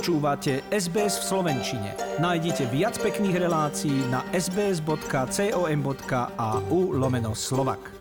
Počúvate SBS v Slovenčine. Nájdite viac pekných relácií na sbs.com.au lomeno slovak.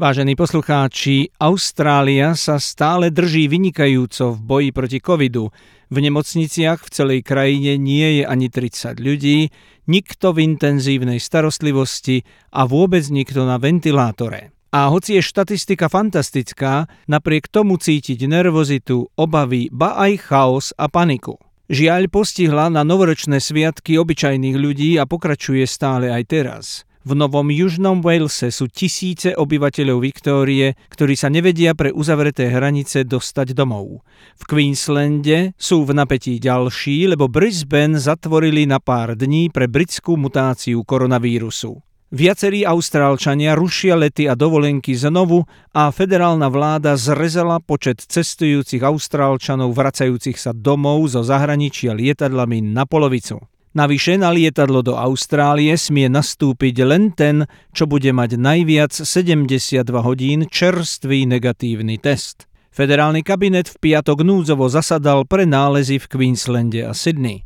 Vážení poslucháči, Austrália sa stále drží vynikajúco v boji proti covidu. V nemocniciach v celej krajine nie je ani 30 ľudí, nikto v intenzívnej starostlivosti a vôbec nikto na ventilátore. A hoci je štatistika fantastická, napriek tomu cítiť nervozitu, obavy, ba aj chaos a paniku. Žiaľ postihla na novoročné sviatky obyčajných ľudí a pokračuje stále aj teraz. V Novom Južnom Walese sú tisíce obyvateľov Viktórie, ktorí sa nevedia pre uzavreté hranice dostať domov. V Queenslande sú v napätí ďalší, lebo Brisbane zatvorili na pár dní pre britskú mutáciu koronavírusu. Viacerí Austrálčania rušia lety a dovolenky znovu a federálna vláda zrezala počet cestujúcich Austrálčanov vracajúcich sa domov zo zahraničia lietadlami na polovicu. Navyše na lietadlo do Austrálie smie nastúpiť len ten, čo bude mať najviac 72 hodín čerstvý negatívny test. Federálny kabinet v piatok núdzovo zasadal pre nálezy v Queenslande a Sydney.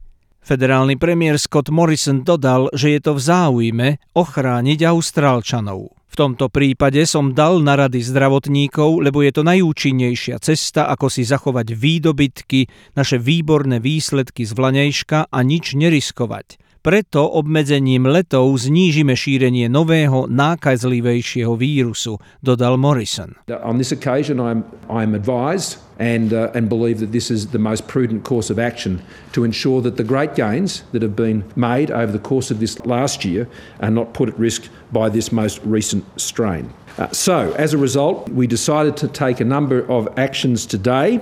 Federálny premiér Scott Morrison dodal, že je to v záujme ochrániť Austrálčanov. V tomto prípade som dal na rady zdravotníkov, lebo je to najúčinnejšia cesta, ako si zachovať výdobytky, naše výborné výsledky z vlanejška a nič neriskovať. Preto obmedzením letov znížime šírenie nového nákazlivejšieho vírusu, dodal Morrison. On this occasion I'm, I'm advised and, uh, and believe that this is the most prudent course of action to ensure that the great gains that have been made over the course of this last year are not put at risk by this most recent strain. Uh, so, as a result, we decided to take a number of actions today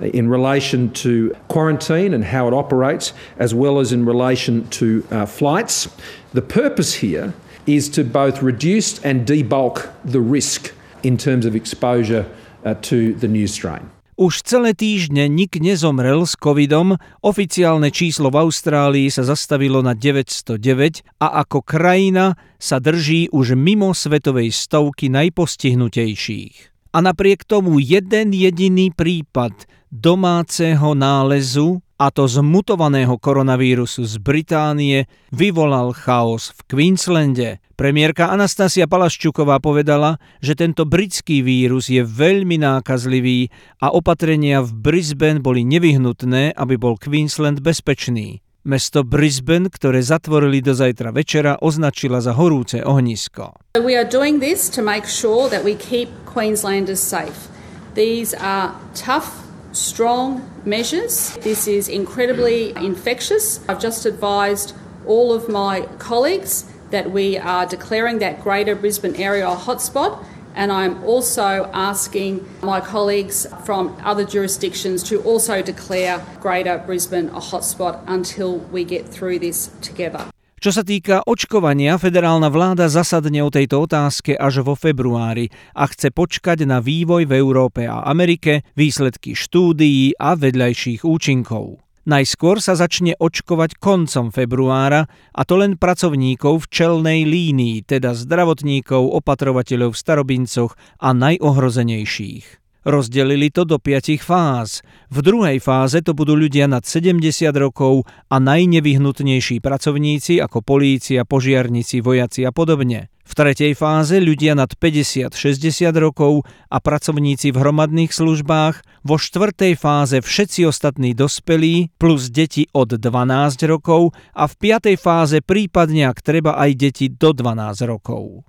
in relation to quarantine and how it operates, as well as in relation to uh, flights. The purpose here is to both reduce and debulk the risk in terms of exposure uh, to the new strain. Už celé týždne nik nezomrel s covidom, oficiálne číslo v Austrálii sa zastavilo na 909 a ako krajina sa drží už mimo svetovej stovky najpostihnutejších. A napriek tomu jeden jediný prípad domáceho nálezu a to z mutovaného koronavírusu z Británie vyvolal chaos v Queenslande. Premiérka Anastasia Palaščuková povedala, že tento britský vírus je veľmi nákazlivý a opatrenia v Brisbane boli nevyhnutné, aby bol Queensland bezpečný. Mesto Brisbane, ktoré zatvorili do zajtra večera, označila za horúce ohnisko. We are doing this to make sure that we keep Queenslanders safe. These are tough strong measures. This is incredibly infectious. I've just advised all of my colleagues that we are declaring that Greater Brisbane area a hotspot. And I'm also asking my colleagues from other jurisdictions to also declare Greater Brisbane a hotspot until we get through this together. Čo sa týka očkovania, federálna vláda zasadne o tejto otázke až vo februári a chce počkať na vývoj v Európe a Amerike, výsledky štúdií a vedľajších účinkov. Najskôr sa začne očkovať koncom februára a to len pracovníkov v čelnej línii, teda zdravotníkov, opatrovateľov v starobincoch a najohrozenejších. Rozdelili to do piatich fáz. V druhej fáze to budú ľudia nad 70 rokov a najnevyhnutnejší pracovníci ako polícia, požiarníci, vojaci a podobne. V tretej fáze ľudia nad 50-60 rokov a pracovníci v hromadných službách, vo štvrtej fáze všetci ostatní dospelí plus deti od 12 rokov a v piatej fáze prípadne ak treba aj deti do 12 rokov.